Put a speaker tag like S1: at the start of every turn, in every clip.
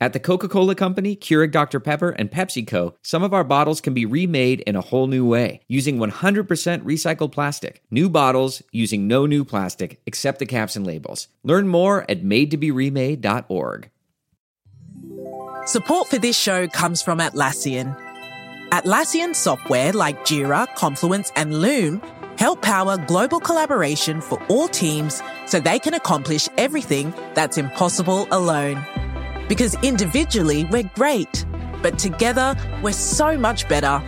S1: At the Coca Cola Company, Keurig Dr. Pepper, and PepsiCo, some of our bottles can be remade in a whole new way using 100% recycled plastic. New bottles using no new plastic except the caps and labels. Learn more at madetoberemade.org.
S2: Support for this show comes from Atlassian. Atlassian software like Jira, Confluence, and Loom help power global collaboration for all teams so they can accomplish everything that's impossible alone. Because individually, we're great, but together, we're so much better.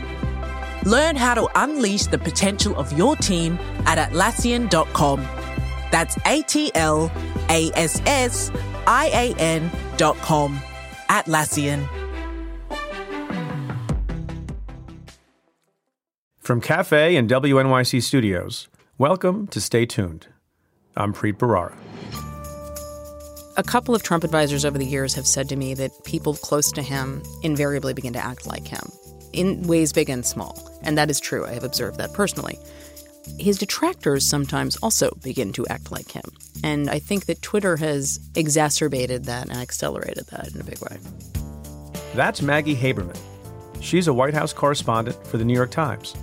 S2: Learn how to unleash the potential of your team at Atlassian.com. That's A T L A S S I A N.com. Atlassian.
S3: From Cafe and WNYC Studios, welcome to Stay Tuned. I'm Preet Bharara.
S4: A couple of Trump advisors over the years have said to me that people close to him invariably begin to act like him in ways big and small. And that is true. I have observed that personally. His detractors sometimes also begin to act like him. And I think that Twitter has exacerbated that and accelerated that in a big way.
S3: That's Maggie Haberman. She's a White House correspondent for the New York Times,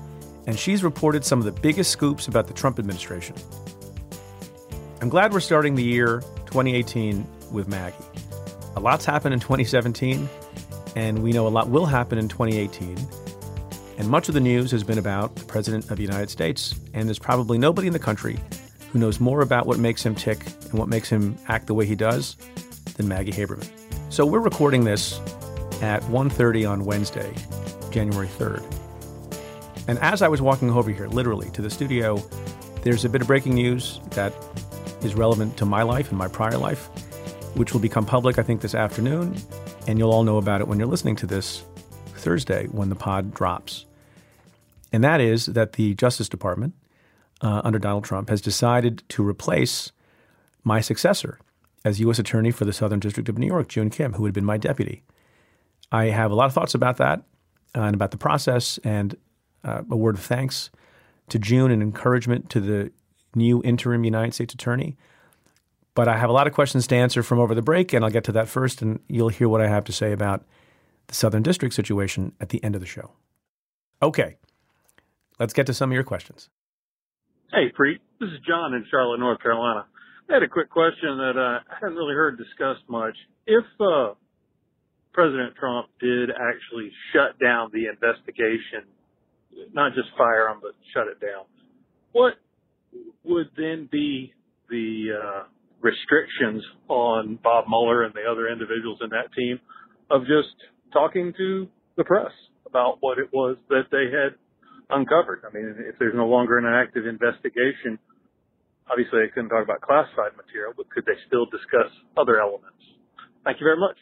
S3: and she's reported some of the biggest scoops about the Trump administration. I'm glad we're starting the year 2018 with Maggie. A lot's happened in 2017, and we know a lot will happen in 2018. And much of the news has been about the President of the United States, and there's probably nobody in the country who knows more about what makes him tick and what makes him act the way he does than Maggie Haberman. So we're recording this at 1:30 on Wednesday, January 3rd. And as I was walking over here, literally to the studio, there's a bit of breaking news that is relevant to my life and my prior life, which will become public, I think, this afternoon. And you'll all know about it when you're listening to this Thursday when the pod drops. And that is that the Justice Department, uh, under Donald Trump, has decided to replace my successor as U.S. Attorney for the Southern District of New York, June Kim, who had been my deputy. I have a lot of thoughts about that uh, and about the process, and uh, a word of thanks to June and encouragement to the new interim United States Attorney. But I have a lot of questions to answer from over the break, and I'll get to that first, and you'll hear what I have to say about the Southern District situation at the end of the show. Okay, let's get to some of your questions.
S5: Hey, Preet. This is John in Charlotte, North Carolina. I had a quick question that uh, I hadn't really heard discussed much. If uh, President Trump did actually shut down the investigation, not just fire him, but shut it down, what would then be the uh, restrictions on Bob Mueller and the other individuals in that team of just talking to the press about what it was that they had uncovered. I mean, if there's no longer an active investigation, obviously they couldn't talk about classified material, but could they still discuss other elements? Thank you very much.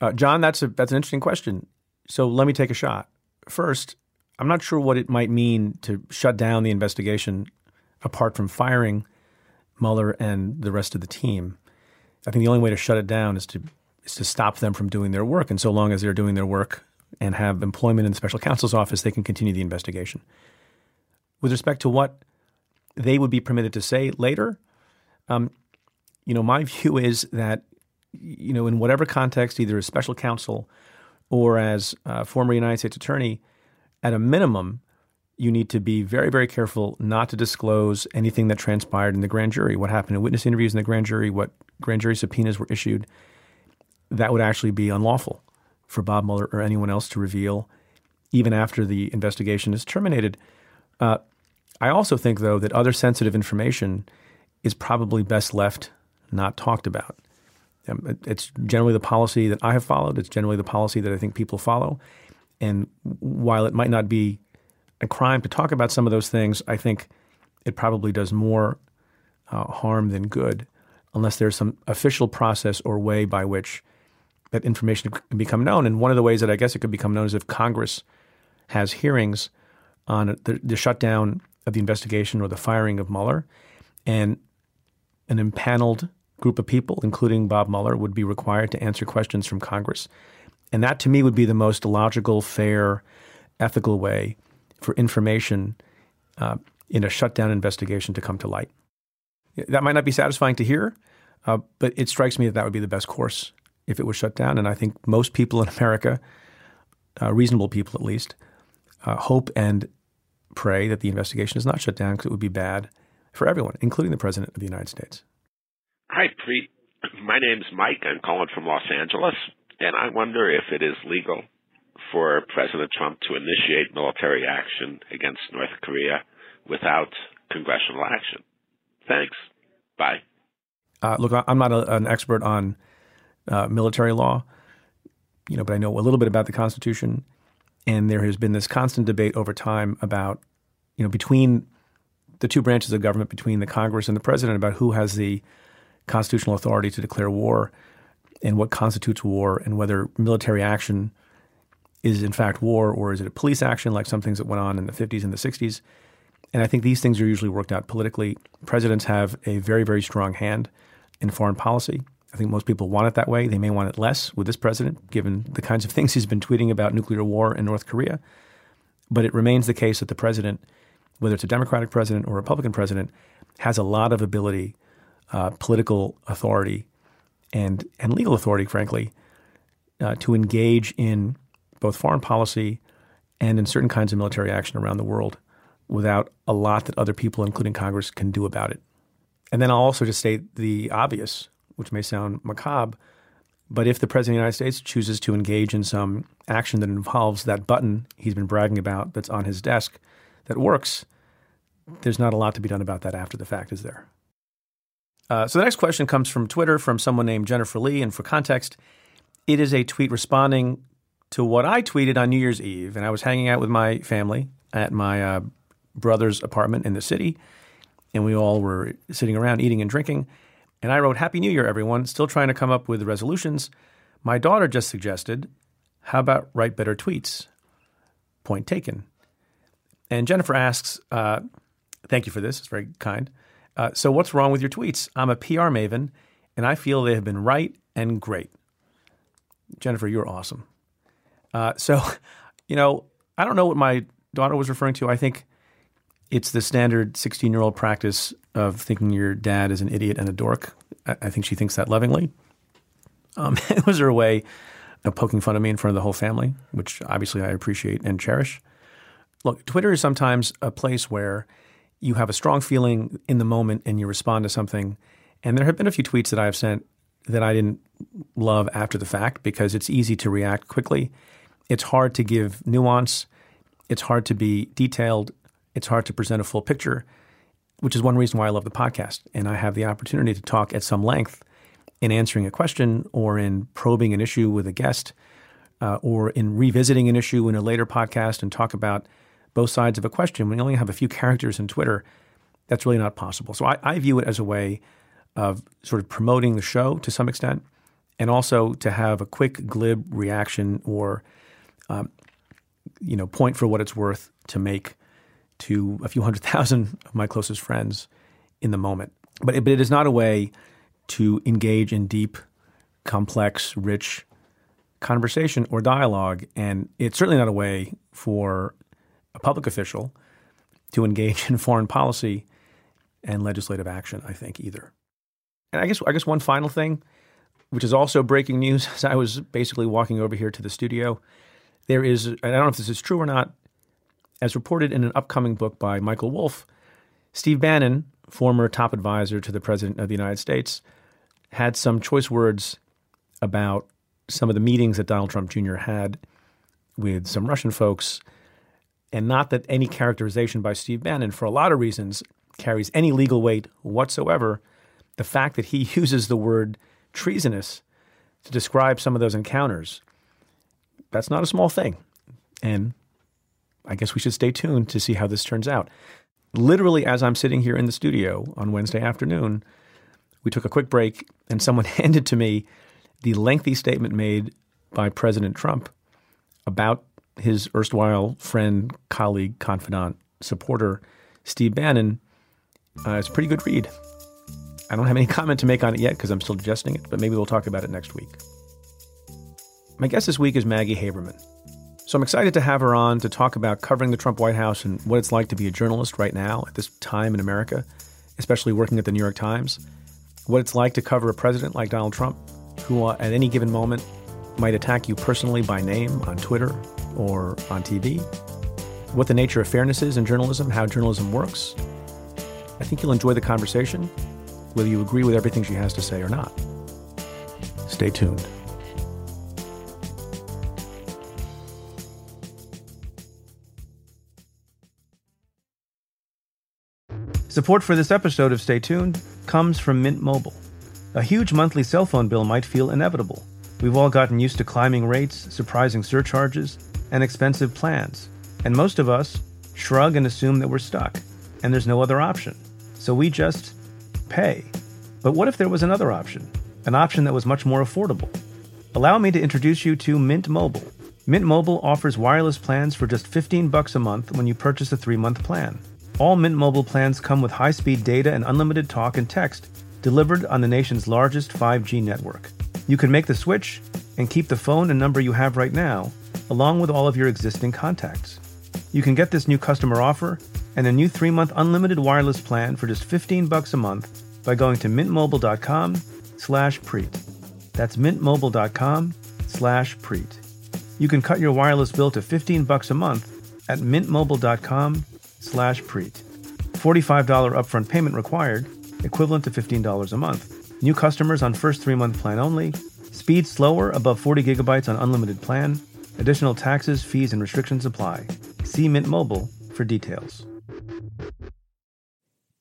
S3: Uh, John, that's a that's an interesting question. So let me take a shot. First, I'm not sure what it might mean to shut down the investigation apart from firing Mueller and the rest of the team. I think the only way to shut it down is to is to stop them from doing their work. And so long as they're doing their work and have employment in the special counsel's office, they can continue the investigation. With respect to what they would be permitted to say later, um, you know, my view is that, you know, in whatever context, either as special counsel or as a former United States attorney, at a minimum, you need to be very, very careful not to disclose anything that transpired in the grand jury, what happened in witness interviews in the grand jury, what grand jury subpoenas were issued. That would actually be unlawful for Bob Mueller or anyone else to reveal, even after the investigation is terminated. Uh, I also think, though, that other sensitive information is probably best left not talked about. Um, it's generally the policy that I have followed. It's generally the policy that I think people follow. And while it might not be a crime to talk about some of those things, I think it probably does more uh, harm than good unless there's some official process or way by which that information can become known. And one of the ways that I guess it could become known is if Congress has hearings on the, the shutdown of the investigation or the firing of Mueller, and an impaneled group of people, including Bob Mueller, would be required to answer questions from Congress. And that to me would be the most logical, fair, ethical way for information uh, in a shutdown investigation to come to light. That might not be satisfying to hear, uh, but it strikes me that that would be the best course if it was shut down. And I think most people in America, uh, reasonable people at least, uh, hope and pray that the investigation is not shut down because it would be bad for everyone, including the President of the United States.
S6: Hi, Preet. My name's Mike. I'm calling from Los Angeles, and I wonder if it is legal for President Trump to initiate military action against North Korea without congressional action. Thanks. Bye.
S3: Uh, look, I'm not a, an expert on uh, military law, you know, but I know a little bit about the Constitution, and there has been this constant debate over time about, you know, between the two branches of government, between the Congress and the president, about who has the constitutional authority to declare war and what constitutes war, and whether military action is in fact war or is it a police action like some things that went on in the 50s and the 60s. And I think these things are usually worked out politically. Presidents have a very, very strong hand in foreign policy. I think most people want it that way. They may want it less with this president, given the kinds of things he's been tweeting about nuclear war in North Korea. But it remains the case that the president, whether it's a Democratic president or a Republican president, has a lot of ability, uh, political authority, and and legal authority, frankly, uh, to engage in both foreign policy and in certain kinds of military action around the world without a lot that other people, including Congress, can do about it. And then I'll also just state the obvious, which may sound macabre, but if the President of the United States chooses to engage in some action that involves that button he's been bragging about that's on his desk that works, there's not a lot to be done about that after the fact, is there? Uh, so the next question comes from Twitter from someone named Jennifer Lee. And for context, it is a tweet responding to what I tweeted on New Year's Eve. And I was hanging out with my family at my uh, brother's apartment in the city. And we all were sitting around eating and drinking. And I wrote, Happy New Year, everyone. Still trying to come up with resolutions. My daughter just suggested, How about write better tweets? Point taken. And Jennifer asks, uh, Thank you for this. It's very kind. Uh, so, what's wrong with your tweets? I'm a PR maven, and I feel they have been right and great. Jennifer, you're awesome. Uh, so, you know, I don't know what my daughter was referring to. I think it's the standard 16 year old practice of thinking your dad is an idiot and a dork. I, I think she thinks that lovingly. Um, it was her way of poking fun of me in front of the whole family, which obviously I appreciate and cherish. Look, Twitter is sometimes a place where you have a strong feeling in the moment and you respond to something. And there have been a few tweets that I have sent that I didn't love after the fact because it's easy to react quickly. It's hard to give nuance. It's hard to be detailed. It's hard to present a full picture, which is one reason why I love the podcast. And I have the opportunity to talk at some length in answering a question or in probing an issue with a guest uh, or in revisiting an issue in a later podcast and talk about both sides of a question. When you only have a few characters in Twitter, that's really not possible. So I, I view it as a way of sort of promoting the show to some extent and also to have a quick glib reaction or um, you know point for what it's worth to make to a few hundred thousand of my closest friends in the moment. But it, but it is not a way to engage in deep, complex, rich conversation or dialogue, and it's certainly not a way for a public official to engage in foreign policy and legislative action. I think either. And I guess I guess one final thing, which is also breaking news, as I was basically walking over here to the studio, there is I don't know if this is true or not, as reported in an upcoming book by Michael Wolff, Steve Bannon, former top advisor to the President of the United States, had some choice words about some of the meetings that Donald Trump Jr. had with some Russian folks. And not that any characterization by Steve Bannon, for a lot of reasons, carries any legal weight whatsoever. The fact that he uses the word treasonous to describe some of those encounters, that's not a small thing. And I guess we should stay tuned to see how this turns out. Literally, as I'm sitting here in the studio on Wednesday afternoon, we took a quick break and someone handed to me the lengthy statement made by President Trump about his erstwhile friend, colleague, confidant, supporter, Steve Bannon. Uh, it's a pretty good read. I don't have any comment to make on it yet because I'm still digesting it, but maybe we'll talk about it next week. My guest this week is Maggie Haberman. So I'm excited to have her on to talk about covering the Trump White House and what it's like to be a journalist right now at this time in America, especially working at the New York Times, what it's like to cover a president like Donald Trump, who at any given moment might attack you personally by name on Twitter or on TV, what the nature of fairness is in journalism, how journalism works. I think you'll enjoy the conversation, whether you agree with everything she has to say or not. Stay tuned. Support for this episode of Stay Tuned comes from Mint Mobile. A huge monthly cell phone bill might feel inevitable. We've all gotten used to climbing rates, surprising surcharges, and expensive plans. And most of us shrug and assume that we're stuck, and there's no other option. So we just pay. But what if there was another option? An option that was much more affordable? Allow me to introduce you to Mint Mobile. Mint Mobile offers wireless plans for just 15 bucks a month when you purchase a 3-month plan. All Mint Mobile plans come with high-speed data and unlimited talk and text delivered on the nation's largest 5G network. You can make the switch and keep the phone and number you have right now, along with all of your existing contacts. You can get this new customer offer and a new 3-month unlimited wireless plan for just 15 bucks a month by going to mintmobile.com slash preet. That's mintmobile.com slash preet. You can cut your wireless bill to 15 bucks a month at mintmobile.com slash preet. $45 upfront payment required, equivalent to $15 a month. New customers on first three-month plan only. Speed slower above 40 gigabytes on unlimited plan. Additional taxes, fees, and restrictions apply. See Mint Mobile for details.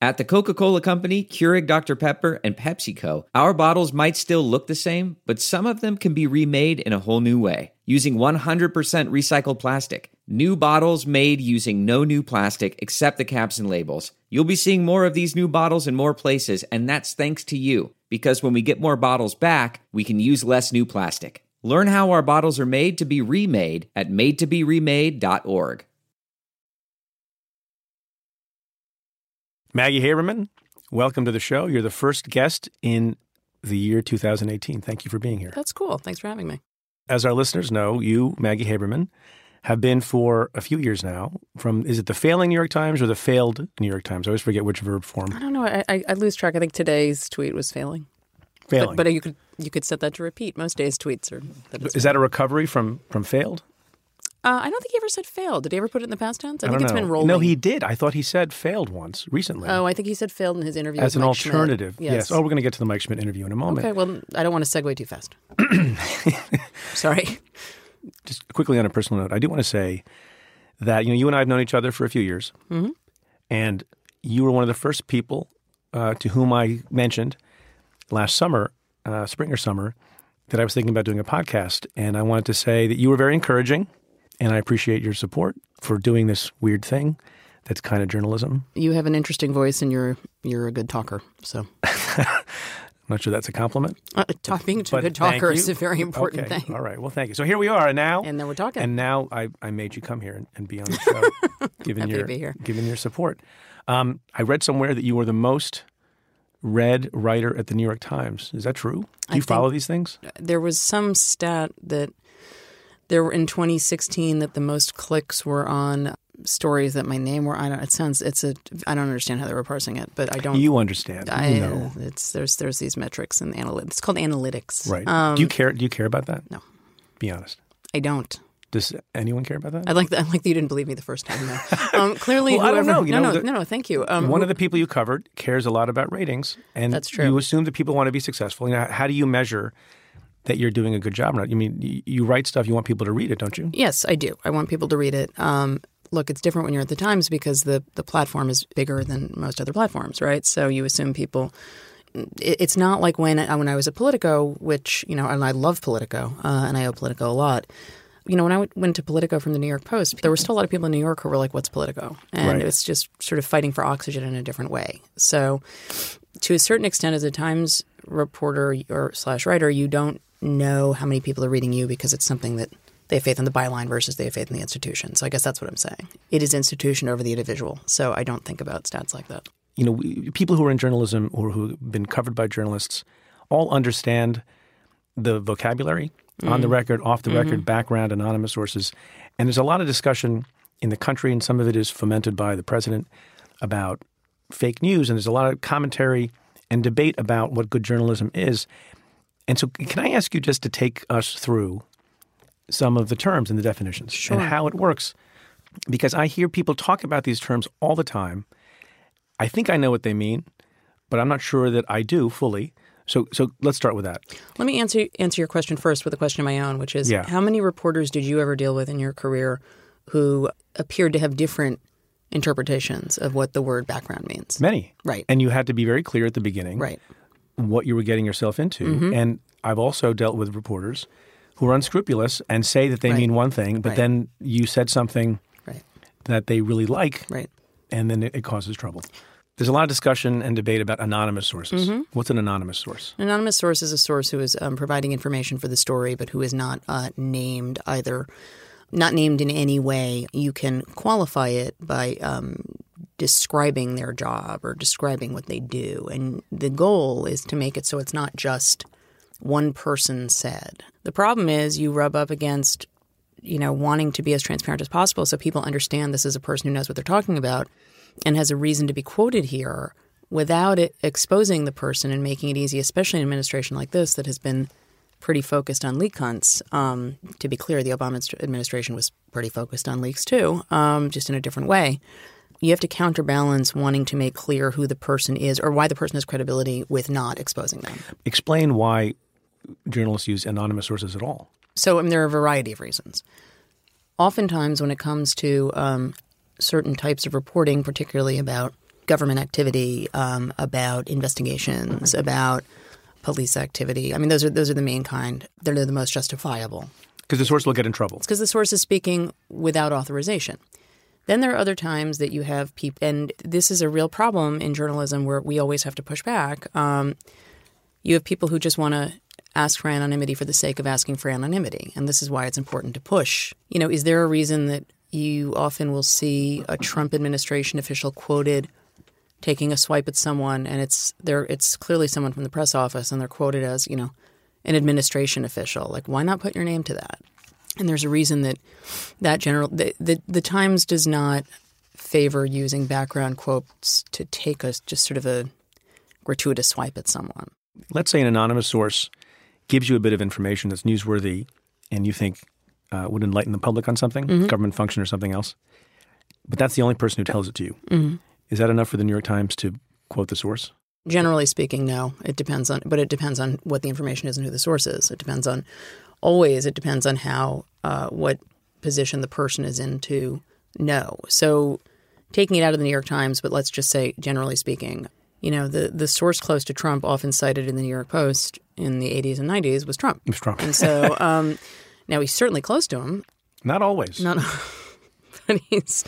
S1: At the Coca Cola Company, Keurig Dr. Pepper, and PepsiCo, our bottles might still look the same, but some of them can be remade in a whole new way using 100% recycled plastic. New bottles made using no new plastic except the caps and labels. You'll be seeing more of these new bottles in more places, and that's thanks to you. Because when we get more bottles back, we can use less new plastic. Learn how our bottles are made to be remade at madetoberemade.org.
S3: Maggie Haberman, welcome to the show. You're the first guest in the year 2018. Thank you for being here.
S4: That's cool. Thanks for having me.
S3: As our listeners know, you, Maggie Haberman, have been for a few years now from is it the failing New York Times or the failed New York Times? I always forget which verb form.
S4: I don't know. I, I, I lose track. I think today's tweet was failing.
S3: Failing.
S4: But, but you could you could set that to repeat. Most days' tweets are. That it's
S3: is that a recovery from from failed?
S4: Uh, I don't think he ever said failed. Did he ever put it in the past tense? I,
S3: I
S4: think
S3: don't
S4: it's
S3: know.
S4: been rolling.
S3: No, he did. I thought he said failed once recently.
S4: Oh, I think he said failed in his interview
S3: as
S4: with
S3: an
S4: Mike
S3: alternative.
S4: Yes.
S3: Oh, we're going to get to the Mike Schmidt interview in a moment.
S4: Okay. Well, I don't want to segue too fast. Sorry.
S3: Just quickly on a personal note, I do want to say that you know you and I have known each other for a few years,
S4: Mm-hmm.
S3: and you were one of the first people uh, to whom I mentioned last summer, uh, spring or summer, that I was thinking about doing a podcast, and I wanted to say that you were very encouraging, and I appreciate your support for doing this weird thing. That's kind of journalism.
S4: You have an interesting voice, and you're you're a good talker. So,
S3: I'm not sure that's a compliment.
S4: uh, being a good talker is a very important
S3: Okay,
S4: thing.
S3: All right. Well, thank you. So here we are, and now
S4: And then we're talking.
S3: And now I, I made you come here and, and be on the show, given
S4: Happy to
S3: your
S4: be here.
S3: given your support. Um, I read somewhere that you were the most read writer at the New York Times. Is that true? Do you follow these things?
S4: there was some stat that there were in 2016 that the most clicks were on stories that my name were. I don't. It sounds. It's a. I don't understand how they were parsing it, but I don't.
S3: You understand?
S4: I
S3: you know,
S4: It's there's there's these metrics and analytics. It's called analytics.
S3: right?
S4: Um,
S3: do you care? Do you care about that?
S4: no.
S3: Be honest.
S4: I don't.
S3: Does anyone care about that?
S4: I like that. I like that you didn't believe me the first time. No. Um, clearly,
S3: Well, I don't know, you
S4: no,
S3: know,
S4: no,
S3: the-
S4: no, no. Thank you. Um,
S3: One of the people you covered cares a lot about ratings, and
S4: That's true.
S3: You assume that people want to be successful. You know, how do you measure that you're doing a good job or not? I mean, you, you write stuff, you want people to read it, don't you?
S4: Yes, I do. I want people to read it. Um, look, it's different when you're at the Times because the the platform is bigger than most other platforms, right? So you assume people. It's not like when I- when I was at Politico, which you know, and I love Politico, uh, and I owe Politico a lot. You know, when I went- went to Politico from the New York Post, there were still a lot of people in New York who were like, "What's Politico?" And
S3: Right.
S4: it's just sort of fighting for oxygen in a different way. So, to a certain extent, as a Times reporter or slash writer, you don't know how many people are reading you because it's something that they have faith in the byline versus they have faith in the institution. So I guess that's what I'm saying. It is institution over the individual. So I don't think about stats like that.
S3: you know, we- people who are in journalism or who've been covered by journalists all understand the vocabulary on the mm-hmm. record, off the record, mm-hmm. background, anonymous sources. And there's a lot of discussion in the country, and some of it is fomented by the president about fake news. And there's a lot of commentary and debate about what good journalism is. And so, can I ask you just to take us through some of the terms and the definitions
S4: Sure.
S3: and how it works? Because I hear people talk about these terms all the time. I think I know what they mean, but I'm not sure that I do fully. So, so let's start with that.
S4: Let me answer answer your question first with a question of my own, which is
S3: Yeah.
S4: how many reporters did you ever deal with in your career who appeared to have different interpretations of what the word background means?
S3: Many,
S4: Right.
S3: And you had to be very clear at the beginning,
S4: Right.
S3: what you were getting yourself into.
S4: Mm-hmm.
S3: And I've also dealt with reporters who are unscrupulous and say that they
S4: Right.
S3: mean one thing, but
S4: Right.
S3: then you said something
S4: Right.
S3: that they really like,
S4: Right.
S3: and then it, it causes trouble. There's a lot of discussion and debate about anonymous sources.
S4: Mm-hmm.
S3: What's an anonymous source?
S4: An anonymous source is a source who is um, providing information for the story, but who is not uh, named either, not named in any way. You can qualify it by um, describing their job or describing what they do, and the goal is to make it so it's not just one person said. The problem is you rub up against, you know, wanting to be as transparent as possible so people understand this is a person who knows what they're talking about and has a reason to be quoted here without it exposing the person and making it easy, especially an administration like this that has been pretty focused on leak hunts. Um, to be clear, the Obama administration was pretty focused on leaks too, um, just in a different way. You have to counterbalance wanting to make clear who the person is or why the person has credibility with not exposing them.
S3: Explain why journalists use anonymous sources at all.
S4: So I mean, there are a variety of reasons. Oftentimes, when it comes to um, certain types of reporting, particularly about government activity, um, about investigations, about police activity, I mean, those are those are the main kind. They're the most justifiable
S3: Because the source will get in trouble.
S4: because the source is speaking without authorization. Then there are other times that you have people, and this is a real problem in journalism where we always have to push back. Um, you have people who just want to ask for anonymity for the sake of asking for anonymity, and this is why it's important to push. You know, is there a reason that you often will see a Trump administration official quoted taking a swipe at someone, and it's there? It's clearly someone from the press office, and they're quoted as you know an administration official. Like, why not put your name to that? And there's a reason that that general the, the the Times does not favor using background quotes to take a just sort of a gratuitous swipe at someone.
S3: Let's say an anonymous source gives you a bit of information that's newsworthy and you think uh, would enlighten the public on something,
S4: Mm-hmm.
S3: government function or something else, but that's the only person who tells it to you.
S4: Mm-hmm.
S3: Is that enough for the New York Times to quote the source?
S4: Generally speaking, no. It depends on, but it depends on what the information is and who the source is. It depends on, always, it depends on how, uh, what position the person is in to know. So taking it out of the New York Times, but let's just say, generally speaking, you know, the, the source close to Trump, often cited in the New York Post in the 80s and 90s, was Trump.
S3: It was Trump.
S4: And so um, now he's certainly close to him,
S3: Not always.
S4: not, but he's,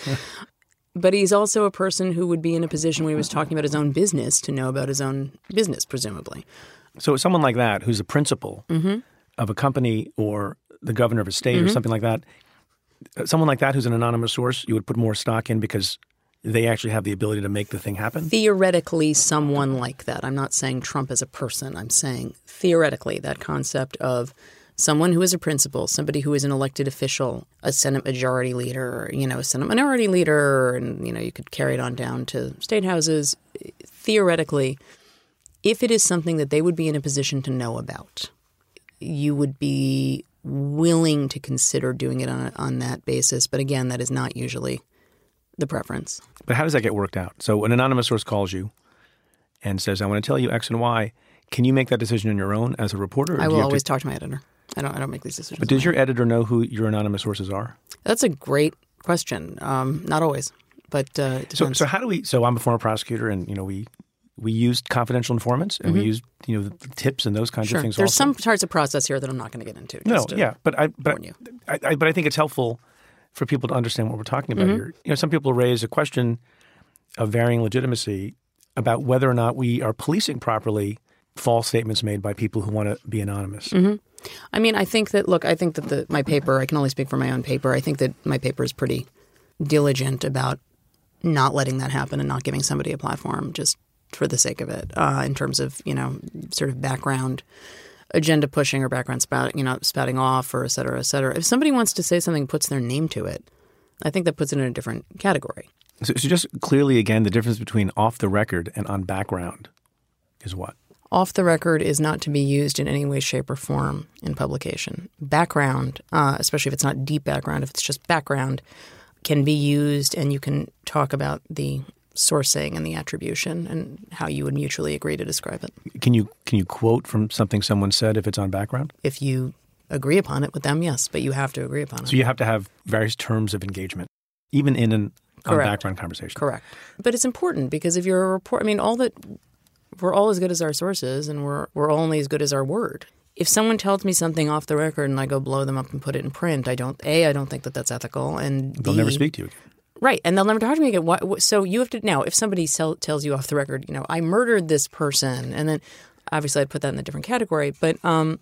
S4: but he's also a person who would be in a position where he was talking about his own business to know about his own business, presumably.
S3: So someone like that, who's a principal
S4: Mm-hmm.
S3: of a company or the governor of a state or something like that, uh, someone like that who's an anonymous source, you would put more stock in because they actually have the ability to make the thing happen.
S4: Theoretically, someone like that. I'm not saying Trump as a person. I'm saying theoretically that concept of someone who is a principal, somebody who is an elected official, a Senate majority leader, you know, a Senate minority leader, and you know, you could carry it on down to state houses. Theoretically, if it is something that they would be in a position to know about, you would be willing to consider doing it on, on that basis. But again, that is not usually the preference.
S3: But how does that get worked out? So an anonymous source calls you and says, "I want to tell you X and Y." Can you make that decision on your own as a reporter? or
S4: I will
S3: you to-
S4: always talk to my editor. I don't. I don't make these decisions.
S3: But does your editor know who your anonymous sources are?
S4: That's a great question. Um, not always, but uh, it
S3: So,
S4: depends.
S3: so how do we? So I'm a former prosecutor, and you know we we used confidential informants, and we used you know the tips and those kinds
S4: Mm-hmm. sure.
S3: of things.
S4: There's
S3: also.
S4: some parts of process here that I'm not going to get into.
S3: No, yeah, but I but
S4: you.
S3: I, I but I think it's helpful for people to understand what we're talking
S4: Mm-hmm.
S3: about here. You know, some people raise a question of varying legitimacy about whether or not we are policing properly false statements made by people who want to be anonymous.
S4: Mm-hmm. I mean, I think that look, I think that the my paper. I can only speak for my own paper. I think that my paper is pretty diligent about not letting that happen and not giving somebody a platform just for the sake of it. Uh, in terms of you know sort of background agenda pushing or background spout, you know, spouting off or et cetera, et cetera. If somebody wants to say something, puts their name to it, I think that puts it in a different category.
S3: So, so just clearly again, the difference between off the record and on background is what?
S4: Off the record is not to be used in any way, shape, or form in publication. Background, uh, especially if it's not deep background, if it's just background, can be used and you can talk about the sourcing and the attribution and how you would mutually agree to describe it.
S3: Can you can you quote from something someone said if it's on background?
S4: If you agree upon it with them, yes, but you have to agree upon it.
S3: So you have to have various terms of engagement, even in an on
S4: Correct.
S3: background conversation.
S4: Correct. But it's important because if you're a report, I mean, all that we're all as good as our sources, and we're we're only as good as our word. If someone tells me something off the record and I go blow them up and put it in print, I don't. A, I don't think that that's ethical, and
S3: They'll never speak to you again.
S4: Right, and they'll never talk to me again. Why, so you have to now. If somebody sell, tells you off the record, you know, I murdered this person, and then obviously I'd put that in a different category. But um,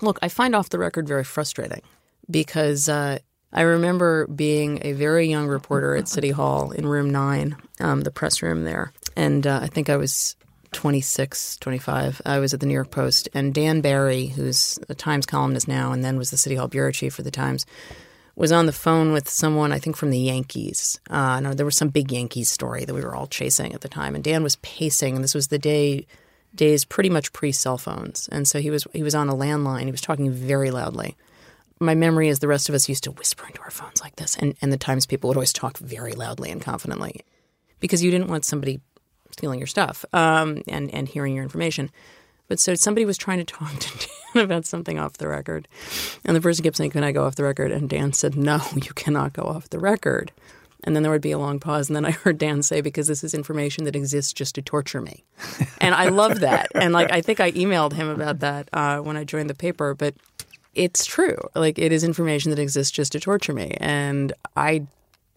S4: look, I find off the record very frustrating because uh, I remember being a very young reporter at City Hall in Room Nine, um, the press room there, and uh, I think I was 26, 25. I was at the New York Post, and Dan Barry, who's a Times columnist now, and then was the City Hall bureau chief for the Times was on the phone with someone, I think from the Yankees. Uh, no, there was some big Yankees story that we were all chasing at the time, and Dan was pacing. And this was the day, days pretty much pre cell phones, and so he was he was on a landline. He was talking very loudly. My memory is the rest of us used to whisper into our phones like this, and and the Times people would always talk very loudly and confidently, because you didn't want somebody stealing your stuff um, and and hearing your information. But so somebody was trying to talk to Dan about something off the record. And the person kept saying, Can I go off the record? And Dan said, No, you cannot go off the record. And then there would be a long pause. And then I heard Dan say, Because this is information that exists just to torture me. And I love that. And like, I think I emailed him about that uh, when I joined the paper. But it's true. Like, it is information that exists just to torture me. And I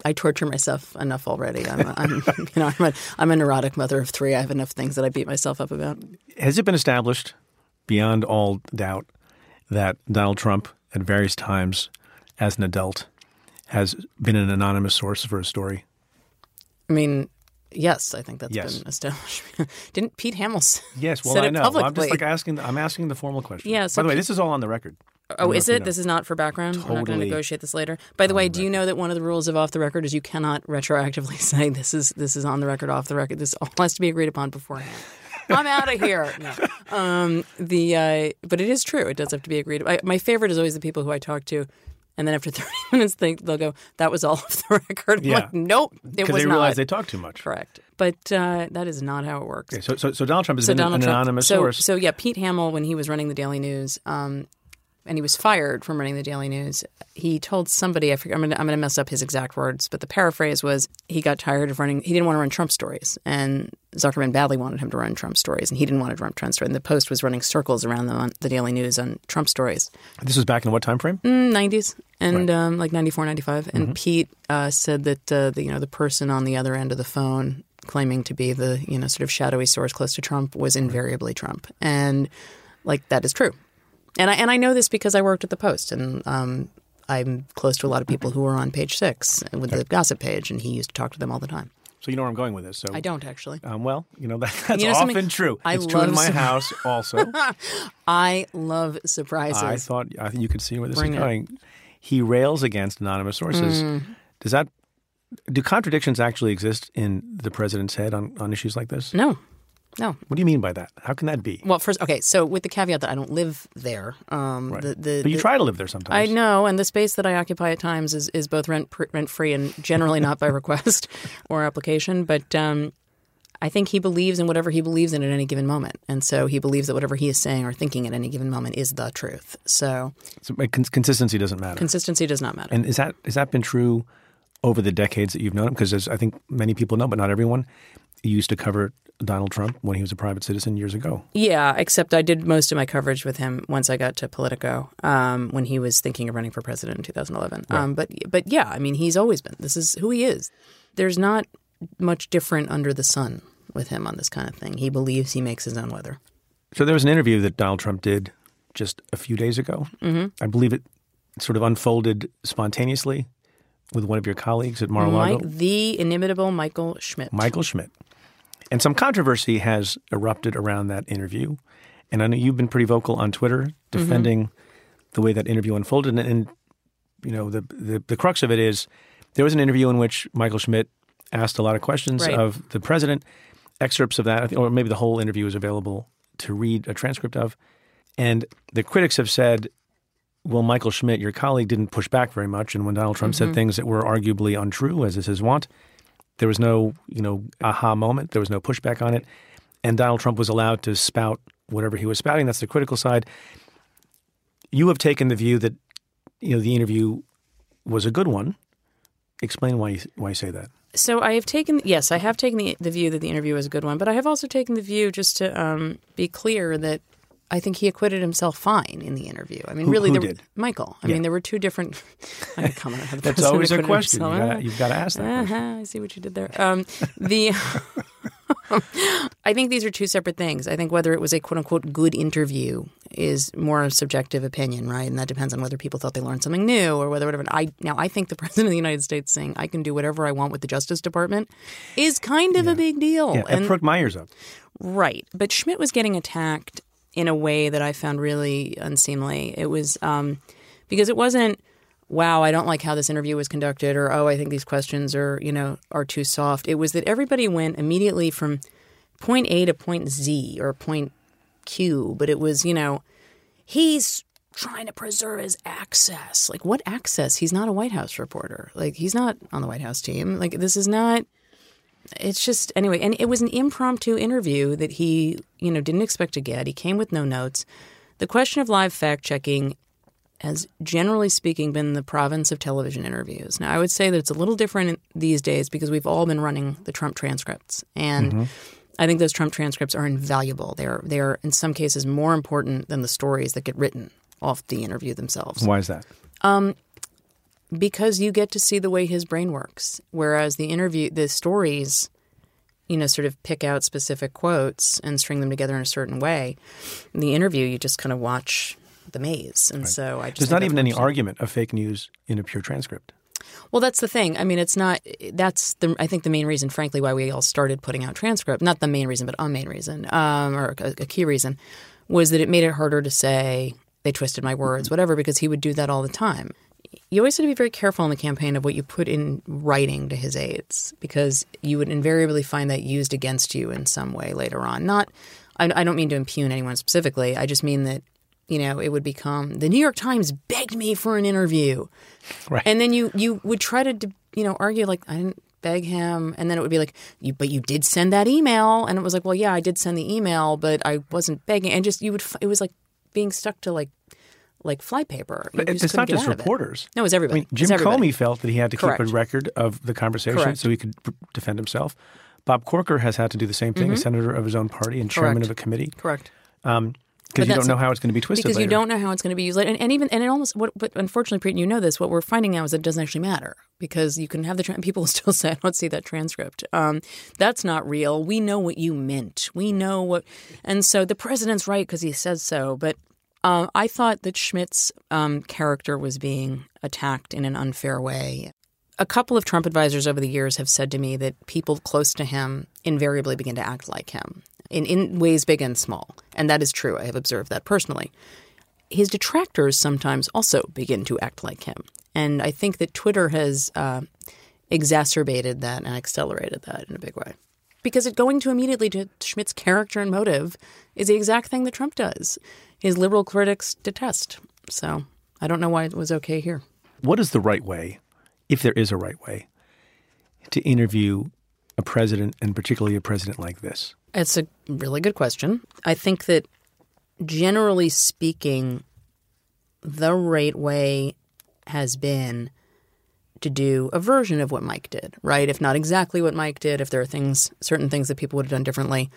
S4: I torture myself enough already. I'm, I'm you know, I'm a, I'm a neurotic mother of three. I have enough things that I beat myself up about.
S3: Has it been established beyond all doubt that Donald Trump, at various times as an adult, has been an anonymous source for a story?
S4: I mean, yes, I think that's
S3: Yes.
S4: been established. Didn't Pete Hamilton?
S3: Yes, well, I know.
S4: Publicly,
S3: I'm just like asking. I'm asking the formal question.
S4: Yeah, so
S3: By the way, this is all on the record.
S4: Oh, is it? This is not for background. We're not going to negotiate this later. By the way, do you know that one of the rules of off the record is you cannot retroactively say this is this is on the record, off the record. This all has to be agreed upon beforehand. I'm out of here. No. Um, the uh, but it is true. It does have to be agreed. I, my favorite is always the people who I talk to, and then after 30 minutes, they they'll go, "That was all off the record." I'm
S3: Yeah.
S4: like, nope, it
S3: Because
S4: was
S3: they
S4: not.
S3: realize they talk too much.
S4: Correct, but uh, that is not how it works.
S3: Okay, so, so, so Donald Trump is
S4: So
S3: an
S4: Trump.
S3: anonymous
S4: so,
S3: source.
S4: So yeah, Pete Hamill, when he was running the Daily News, um, and he was fired from running the Daily News, he told somebody I forget, I'm I'm gonna mess up his exact words, but the paraphrase was he got tired of running. He didn't want to run Trump stories, and Zuckerman badly wanted him to run Trump stories, and he didn't want to run Trump stories. And the Post was running circles around them on the Daily News on Trump stories.
S3: this was back in what time frame?
S4: Mm, 90s and um, like 94 95 and pete uh, said that uh, the, you know the person on the other end of the phone claiming to be the you know sort of shadowy source close to trump was invariably trump and like that is true and I, and I know this because I worked at the Post, and um, I'm close to a lot of people who are on page six with the gossip page, and he used to talk to them all the time.
S3: So you know where I'm going with this. So
S4: I don't actually.
S3: Um, well, you know that, that's
S4: You know
S3: often true.
S4: I
S3: it's true in my house also.
S4: I love surprises.
S3: I thought I think you could see where this
S4: Bring
S3: is
S4: it.
S3: going. He rails against anonymous sources.
S4: Mm.
S3: Does that do contradictions actually exist in the president's head on, on issues like this?
S4: no, no.
S3: What do you mean by that? How can that be?
S4: Well, first, okay. So with the caveat that I don't live there, um, the, the,
S3: But you
S4: the-
S3: try to live there sometimes.
S4: I know, and the space that I occupy at times is, is both rent rent free and generally not by request or application. But um, I think he believes in whatever he believes in at any given moment, and so he believes that whatever he is saying or thinking at any given moment is the truth. So
S3: So, cons- consistency doesn't matter.
S4: consistency does not matter.
S3: and is that has that been true over the decades that you've known him? Because as I think many people know, but not everyone, you used to cover Donald Trump when he was a private citizen years ago.
S4: Yeah, except I did most of my coverage with him once I got to Politico um, when he was thinking of running for president in 2011. Um, but but yeah, I mean, he's always been. This is who he is. There's not much different under the sun with him on this kind of thing. He believes he makes his own weather.
S3: So there was an interview that Donald Trump did just a few days ago. Mm-hmm. I believe it sort of unfolded spontaneously with one of your colleagues at Mar-a-Lago,
S4: Mike, the inimitable Michael Schmidt.
S3: Michael Schmidt. And some controversy has erupted around that interview. And I know you've been pretty vocal on Twitter defending the way that interview unfolded. And, and you know, the, the the crux of it is there was an interview in which Michael Schmidt asked a lot of questions
S4: Right.
S3: of the president. Excerpts of that, or maybe the whole interview is available to read a transcript of. And the critics have said, well, Michael Schmidt, your colleague, didn't push back very much. And when Donald Trump
S4: Mm-hmm.
S3: said things that were arguably untrue, as is his wont, there was no, you know, aha moment. There was no pushback on it. And Donald Trump was allowed to spout whatever he was spouting. That's the critical side. You have taken the view that, you know, the interview was a good one. Explain why you, why you say that.
S4: So I have taken yes, I have taken the, the view that the interview was a good one, but I have also taken the view just to um, be clear that I think he acquitted himself fine in the interview. I mean,
S3: Who-
S4: really,
S3: who
S4: there? Michael. I
S3: Yeah.
S4: mean, there were two different. I comment on
S3: That's always a question. You
S4: himself.
S3: gotta, you've got to ask that.
S4: Uh-huh, I see what you did there. Um, the I think these are two separate things. I think whether it was a quote unquote good interview is more a subjective opinion, right? And that depends on whether people thought they learned something new or whether whatever. I now I think the president of the United States saying I can do whatever I want with the Justice Department is kind of a big deal.
S3: Yeah, and Brooke Myers up.
S4: Right. But Schmidt was getting attacked in a way that I found really unseemly. It was um, because it wasn't, wow, I don't like how this interview was conducted, or oh, I think these questions are, you know, are too soft. It was that everybody went immediately from point A to point Z or point Q, but it was, you know, he's trying to preserve his access. Like, what access? He's not a White House reporter. Like, he's not on the White House team. Like, this is not it's just anyway and it was an impromptu interview that he you know didn't expect to get. He came with no notes. The question of live fact checking has generally speaking been the province of television interviews. Now i would say that it's a little different these days because we've all been running the trump transcripts. And mm-hmm. i think those trump transcripts are invaluable. They're they're in some cases more important than the stories that get written off the interview themselves.
S3: Why is that?
S4: Um, because you get to see the way his brain works. Whereas the interview, the stories, you know, sort of pick out specific quotes and string them together in a certain way. In the interview, you just kind of watch the maze. And so I just
S3: There's not even any argument of fake news in a pure transcript.
S4: Well, that's the thing. I mean, it's not. That's the. I think the main reason, frankly, why we all started putting out transcript. Not the main reason, but a main reason, um, or a, a key reason, was that it made it harder to say they twisted my words, whatever, because he would do that all the time. You always had to be very careful in the campaign of what you put in writing to his aides, because you would invariably find that used against you in some way later on. Not. I, I don't mean to impugn anyone specifically. I just mean that you know, it would become the New York Times begged me for an interview.
S3: Right.
S4: And then you you would try to you know argue like I didn't beg him, and then it would be like you but you did send that email, and it was like well yeah I did send the email, but I wasn't begging, and just you would it was like being stuck to like like flypaper.
S3: It's
S4: couldn't
S3: just
S4: of it.
S3: reporters.
S4: No, it was
S3: I
S4: everybody.
S3: mean, Jim
S4: everybody.
S3: Comey felt that he had to
S4: Correct.
S3: keep a record of the conversation
S4: Correct.
S3: so he could defend himself. Bob Corker has had to do the same thing, a senator of his own party and chairman
S4: Mm-hmm. Correct.
S3: of a committee,
S4: Correct.
S3: because you don't know how it's going to be twisted
S4: because you don't know how it's going to be used later. And, and even and it almost what but unfortunately, Preet, you know this. What we're finding now is that it doesn't actually matter because you can have the tra- people still say, "I don't see that transcript." Um, that's not real. We know what you meant. We know what, and so the president's right because he says so. But uh, I thought that Schmidt's um, character was being attacked in an unfair way. A couple of Trump advisors over the years have said to me that people close to him invariably begin to act like him in, in ways big and small. And that is true. I have observed that personally. His detractors sometimes also begin to act like him. And I think that Twitter has uh, exacerbated that and accelerated that in a big way. Because it going to immediately to Schmidt's character and motive is the exact thing that Trump does. His liberal critics detest. So I don't know why it was okay here.
S3: What is the right way, if there is a right way, to interview a president, and particularly a president like this?
S4: It's a really good question. I think that generally speaking, the right way has been to do a version of what Mike did, right? If not exactly what Mike did, if there are things, certain things that people would have done differently,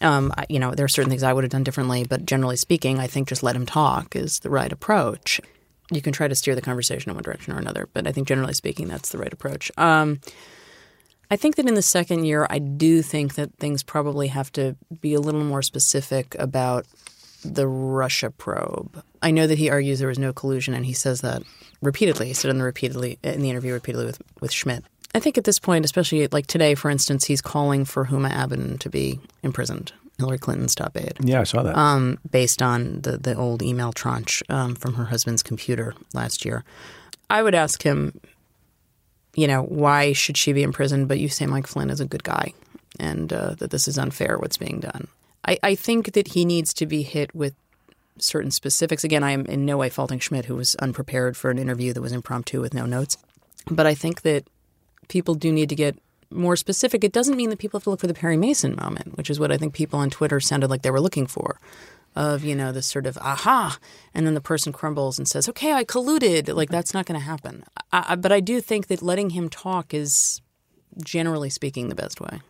S4: um, I- you know, there are certain things I would have done differently. But generally speaking, I think just let him talk is the right approach. You can try to steer the conversation in one direction or another, but I think generally speaking, that's the right approach. Um, I think that in the second year, I do think that things probably have to be a little more specific about the Russia probe. I know that he argues there was no collusion, and he says that repeatedly. He said in the repeatedly in the interview repeatedly with with Schmidt. I think at this point, especially like today, for instance, he's calling for Huma Abedin to be imprisoned, Hillary Clinton's top aide
S3: Yeah, I saw that.
S4: um, based on the, the old email tranche um, from her husband's computer last year. I would ask him, you know, why should she be imprisoned? But you say Mike Flynn is a good guy and uh, that this is unfair what's being done. I, I think that he needs to be hit with certain specifics. Again, I am in no way faulting Schmidt, who was unprepared for an interview that was impromptu with no notes. But I think that people do need to get more specific. It doesn't mean that people have to look for the Perry Mason moment, which is what I think people on Twitter sounded like they were looking for. Of, you know, this sort of aha, and then the person crumbles and says, okay, I colluded. Like, that's not going to happen. I, but I do think that letting him talk is, generally speaking, the best way.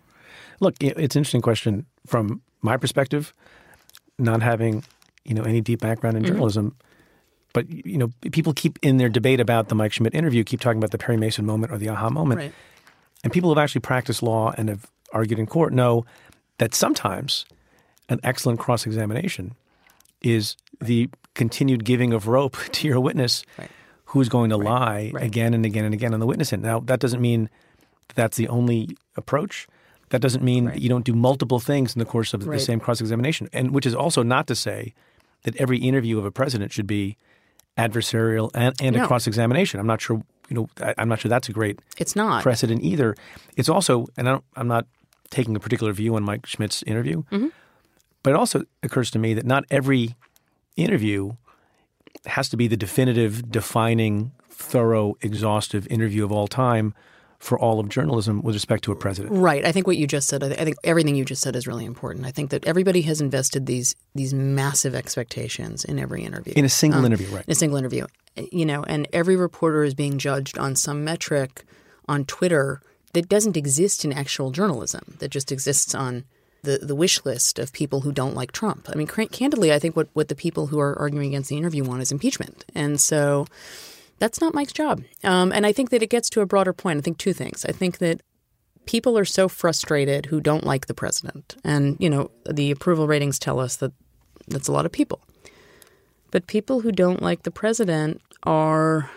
S3: Look, it's an interesting question from my perspective, not having you know any deep background in mm-hmm. journalism. But you know, people keep in their debate about the Mike Schmidt interview, keep talking about the Perry Mason moment or the aha moment.
S4: Right.
S3: And people who have actually practiced law and have argued in court know that sometimes an excellent cross examination is the continued giving of rope to your witness right. who's going to right. lie right. again and again and again on the witness end. Now, that doesn't mean that's the only approach. That doesn't mean that you don't do multiple things in the course of the same cross examination. And which is also not to say that every interview of a president should be adversarial and, and no. a cross examination. I'm not sure. You know, I, am not sure that's a great.
S4: It's not
S3: precedent either. It's also, and I am not taking a particular view on Mike Schmidt's interview,
S4: mm-hmm.
S3: but it also occurs to me that not every interview has to be the definitive, defining, thorough, exhaustive interview of all time for all of journalism with respect to a president.
S4: Right. I think what you just said. I think everything you just said is really important. I think that everybody has invested these these massive expectations in every interview.
S3: In a single um, interview, right?
S4: In a single interview, you know, and every reporter is being judged on some metric on Twitter that doesn't exist in actual journalism. That just exists on the, the wish list of people who don't like Trump. I mean, candidly, I think what, what the people who are arguing against the interview want is impeachment. And so that's not Mike's job. Um, and I think that it gets to a broader point. I think two things. I think that people are so frustrated who don't like the president. And, you know, the approval ratings tell us that that's a lot of people. But people who don't like the president are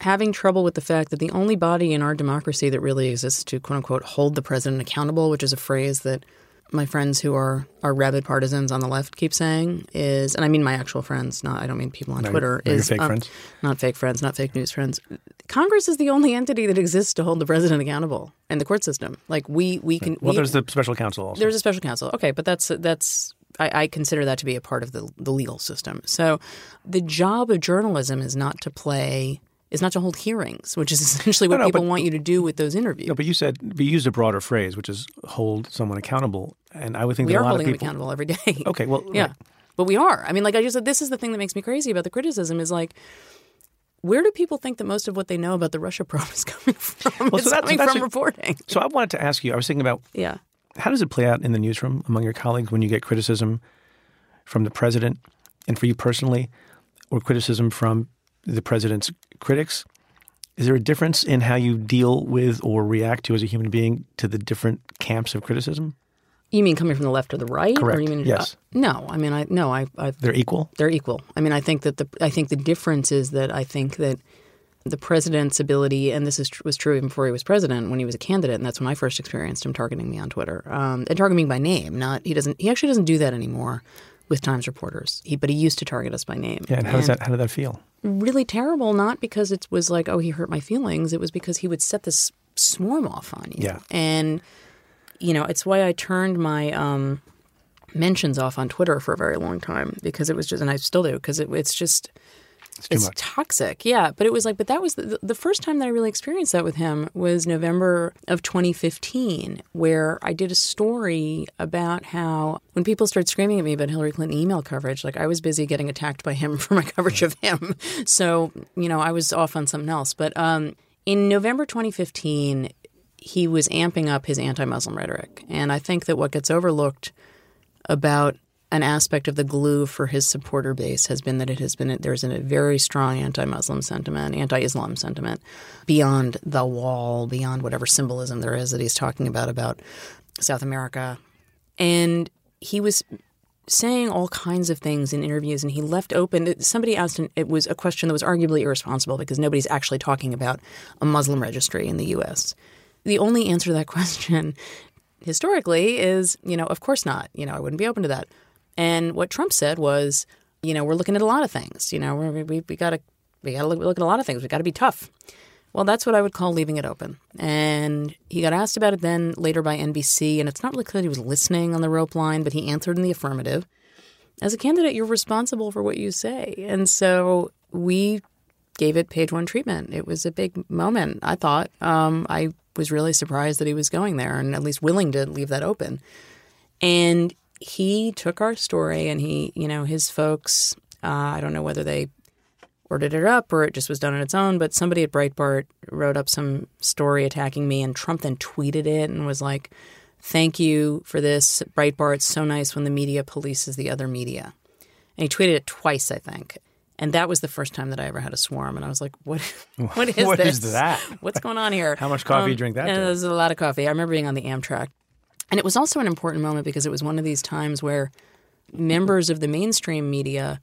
S4: having trouble with the fact that the only body in our democracy that really exists to quote unquote hold the president accountable, which is a phrase that my friends who are are rabid partisans on the left keep saying is, and I mean my actual friends, not I don't mean people on
S3: no,
S4: Twitter.
S3: No, is fake um, friends,
S4: not fake friends, not fake news friends. Congress is the only entity that exists to hold the president accountable, and the court system. Like we we can.
S3: Well,
S4: we,
S3: there's the special counsel also.
S4: There's a special counsel. Okay, but that's that's I, I, consider that to be a part of the the legal system. So, the job of journalism is not to play is not to hold hearings, which is essentially what no, no, people but, want you to do with those interviews.
S3: No, but you said we used a broader phrase, which is hold someone accountable, and I would think
S4: we
S3: are
S4: a lot
S3: holding
S4: of people, them accountable every day.
S3: Okay, well,
S4: yeah,
S3: right.
S4: but we are. I mean, like I just said, this is the thing that makes me crazy about the criticism is like. Where do people think that most of what they know about the Russia probe is coming from? Well, it's so that's, coming so from a, reporting.
S3: So I wanted to ask you. I was thinking about
S4: yeah.
S3: How does it play out in the newsroom among your colleagues when you get criticism from the president, and for you personally, or criticism from the president's critics? Is there a difference in how you deal with or react to as a human being to the different camps of criticism?
S4: You mean coming from the left or the right?
S3: Correct.
S4: Or you mean,
S3: yes.
S4: Uh, no, I mean, I no, I, I.
S3: They're equal.
S4: They're equal. I mean, I think that the I think the difference is that I think that the president's ability, and this is, was true even before he was president, when he was a candidate, and that's when I first experienced him targeting me on Twitter um, and targeting me by name. Not he doesn't. He actually doesn't do that anymore with Times reporters. He, but he used to target us by name.
S3: Yeah, and how and does that how did that feel?
S4: Really terrible. Not because it was like, oh, he hurt my feelings. It was because he would set this swarm off on you.
S3: Yeah,
S4: and you know, it's why I turned my um, mentions off on Twitter for a very long time because it was just, and I still do because it, it's just
S3: it's,
S4: it's toxic. Yeah, but it was like, but that was the, the first time that I really experienced that with him was November of 2015, where I did a story about how when people started screaming at me about Hillary Clinton email coverage, like I was busy getting attacked by him for my coverage of him. So you know, I was off on something else. But um, in November 2015, he was amping up his anti-Muslim rhetoric, and I think that what gets overlooked about an aspect of the glue for his supporter base has been that it has been there's a very strong anti-Muslim sentiment, anti-Islam sentiment beyond the wall, beyond whatever symbolism there is that he's talking about about South America, and he was saying all kinds of things in interviews and he left open somebody asked him it was a question that was arguably irresponsible because nobody's actually talking about a muslim registry in the US the only answer to that question historically is you know of course not. You know I wouldn't be open to that and what Trump said was, you know, we're looking at a lot of things. You know, we we, we got to we got to look, look, at a lot of things. We got to be tough. Well, that's what I would call leaving it open. And he got asked about it then later by NBC, and it's not really clear he was listening on the rope line, but he answered in the affirmative. As a candidate, you're responsible for what you say. And so we gave it page one treatment. It was a big moment, I thought. Um, I was really surprised that he was going there and at least willing to leave that open. And he took our story and he, you know, his folks, uh, I don't know whether they ordered it up or it just was done on its own, but somebody at Breitbart wrote up some story attacking me and Trump then tweeted it and was like, Thank you for this. Breitbart's so nice when the media polices the other media. And he tweeted it twice, I think. And that was the first time that I ever had a swarm. And I was like, what, what is
S3: What
S4: this?
S3: is that?
S4: What's going on here?
S3: How much coffee you drink that
S4: Yeah,
S3: day?
S4: was a lot of coffee. I remember being on the Amtrak. And it was also an important moment because it was one of these times where members of the mainstream media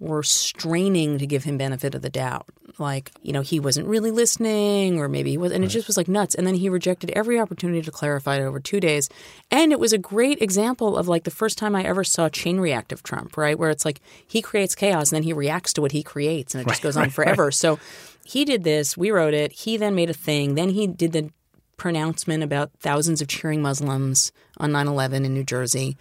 S4: were straining to give him benefit of the doubt. Like, you know, he wasn't really listening or maybe he was and it just was like nuts. And then he rejected every opportunity to clarify it over two days. And it was a great example of like the first time I ever saw chain reactive Trump, right? Where it's like he creates chaos and then he reacts to what he creates and it just goes on forever. So he did this, we wrote it, he then made a thing, then he did the pronouncement about thousands of cheering Muslims on 9 11 in New Jersey.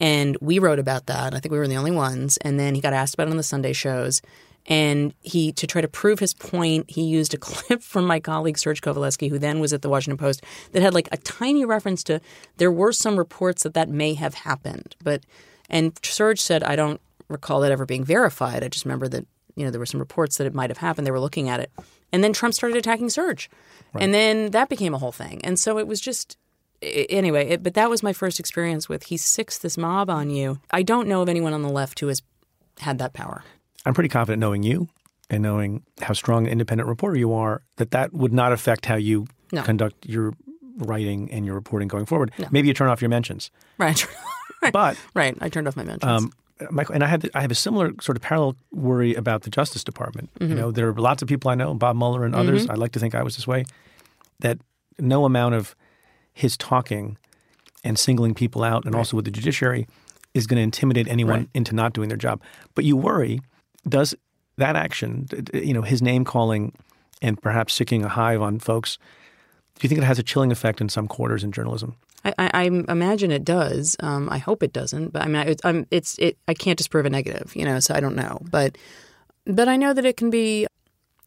S4: And we wrote about that. I think we were the only ones. And then he got asked about it on the Sunday shows. And he, to try to prove his point, he used a clip from my colleague Serge Kovaleski, who then was at the Washington Post, that had like a tiny reference to there were some reports that that may have happened. But, and Serge said, I don't recall that ever being verified. I just remember that, you know, there were some reports that it might have happened. They were looking at it. And then Trump started attacking Serge. And then that became a whole thing. And so it was just, anyway, it, but that was my first experience with he sicks this mob on you. I don't know of anyone on the left who has had that power.
S3: I'm pretty confident knowing you and knowing how strong an independent reporter you are that that would not affect how you
S4: No.
S3: conduct your writing and your reporting going forward. Maybe you turn off your mentions,
S4: Right.
S3: but
S4: right. I turned off my mentions.
S3: um, Michael, and I had I have a similar sort of parallel worry about the Justice Department. You mm-hmm. know, there are lots of people I know, Bob Mueller and others. Mm-hmm. I'd like to think I was this way. That no amount of his talking and singling people out, and also with the judiciary, is going to intimidate anyone into not doing their job. But you worry, does that action, you know, his name calling and perhaps sicking a hive on folks, do you think it has a chilling effect in some quarters in journalism?
S4: I, I, I imagine it does. Um, I hope it doesn't, but I mean, it's, I'm, it's, it. I can't disprove a negative, you know, so I don't know. But, but I know that it can be.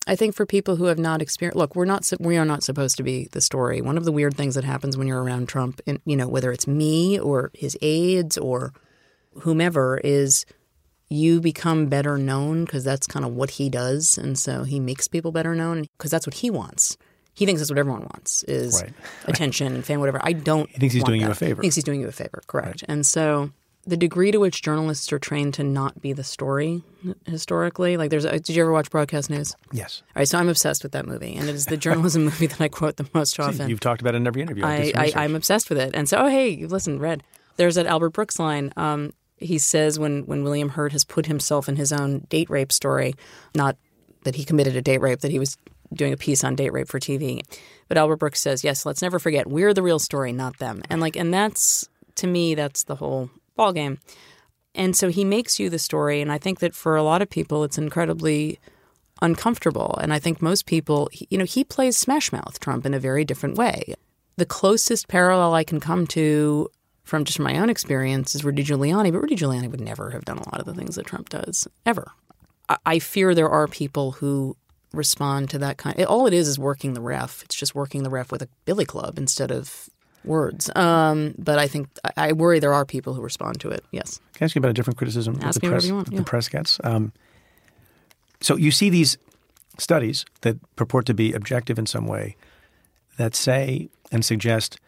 S4: I think for people who have not experienced, look, we're not, we are not supposed to be the story. One of the weird things that happens when you're around Trump, and you know, whether it's me or his aides or whomever, is you become better known because that's kind of what he does, and so he makes people better known because that's what he wants. He thinks that's what everyone wants is
S3: Right.
S4: attention and fame, whatever. I don't.
S3: He thinks he's doing you a favor.
S4: He thinks he's doing you a favor, correct? And so the degree to which journalists are trained to not be the story historically, like there's. a, Did you ever watch Broadcast News?
S3: Yes.
S4: All right, so I'm obsessed with that movie, and it is the journalism movie that I quote the most often.
S3: You've talked about it in every interview.
S4: I, I, i'm obsessed with it. And so, oh, hey, listen, Red. There's that Albert Brooks line. Um, he says when, when William Hurt has put himself in his own date rape story, not that he committed a date rape, that he was doing a piece on date rape for TV. But Albert Brooks says, yes, let's never forget, we're the real story, not them. And like, and that's, to me, that's the whole ball game. And so he makes you the story. And I think that for a lot of people, it's incredibly uncomfortable. And I think most people, you know, he plays Smash Mouth Trump in a very different way. The closest parallel I can come to from just from my own experience is Rudy Giuliani, but Rudy Giuliani would never have done a lot of the things that Trump does, ever. I, I fear there are people who respond to that kind. all it is is working the ref. It's just working the ref with a billy club instead of words. Um, but I think I, I worry there are people who respond to it. Yes.
S3: Can I ask you about a different criticism that
S4: Ask
S3: the
S4: me whatever
S3: press,
S4: you want,
S3: that
S4: yeah.
S3: the press gets? Um, so you see these studies that purport to be objective in some way that say and suggest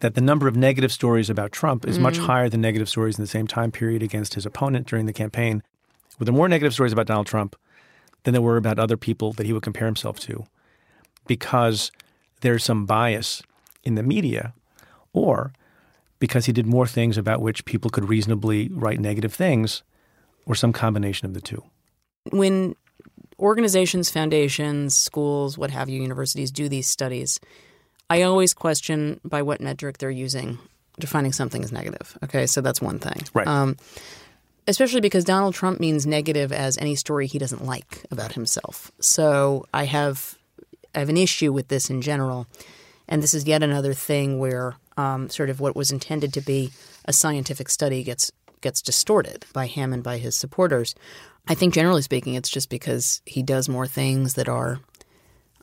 S3: that the number of negative stories about Trump is
S4: Mm.
S3: much higher than negative stories in the same time period against his opponent during the campaign. Were there more negative stories about Donald Trump than there were about other people that he would compare himself to because there's some bias in the media or because he did more things about which people could reasonably write negative things or some combination of the two.
S4: when organizations, foundations, schools, what have you, universities do these studies, I always question by what metric they're using defining something as negative. Okay, so that's one thing.
S3: Right.
S4: Um, especially because Donald Trump means negative as any story he doesn't like about himself. So I have I have an issue with this in general, and this is yet another thing where um, sort of what was intended to be a scientific study gets gets distorted by him and by his supporters. I think generally speaking, it's just because he does more things that are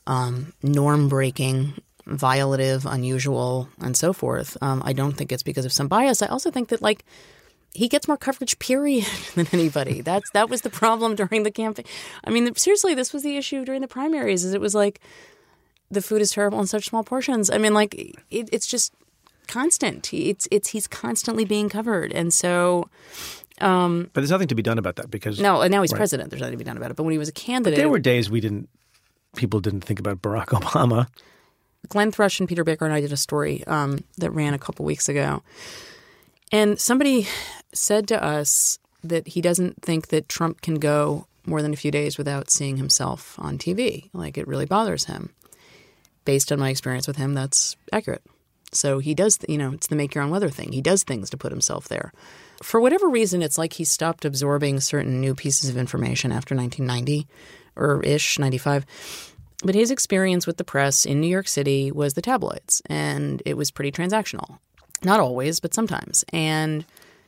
S4: um, norm breaking, violative, unusual, and so forth. Um, I don't think it's because of some bias. I also think that like he gets more coverage, period, than anybody. That's that was the problem during the campaign. I mean, seriously, this was the issue during the primaries. Is it was like the food is terrible in such small portions. I mean, like it, it's just constant. It's it's he's constantly being covered, and so. Um,
S3: but there's nothing to be done about that because
S4: no, and now he's
S3: right.
S4: president. There's nothing to be done about it. But when he was a candidate,
S3: but there were days we didn't. People didn't think about Barack Obama.
S4: Glenn Thrush and Peter Baker and I did a story um, that ran a couple weeks ago, and somebody said to us that he doesn't think that Trump can go more than a few days without seeing himself on TV. Like it really bothers him. Based on my experience with him, that's accurate. So he does, you know, it's the make your own weather thing. He does things to put himself there. For whatever reason, it's like he stopped absorbing certain new pieces of information after 1990 or ish, 95. But his experience with the press in New York City was the tabloids, and it was pretty transactional. Not always, but sometimes. And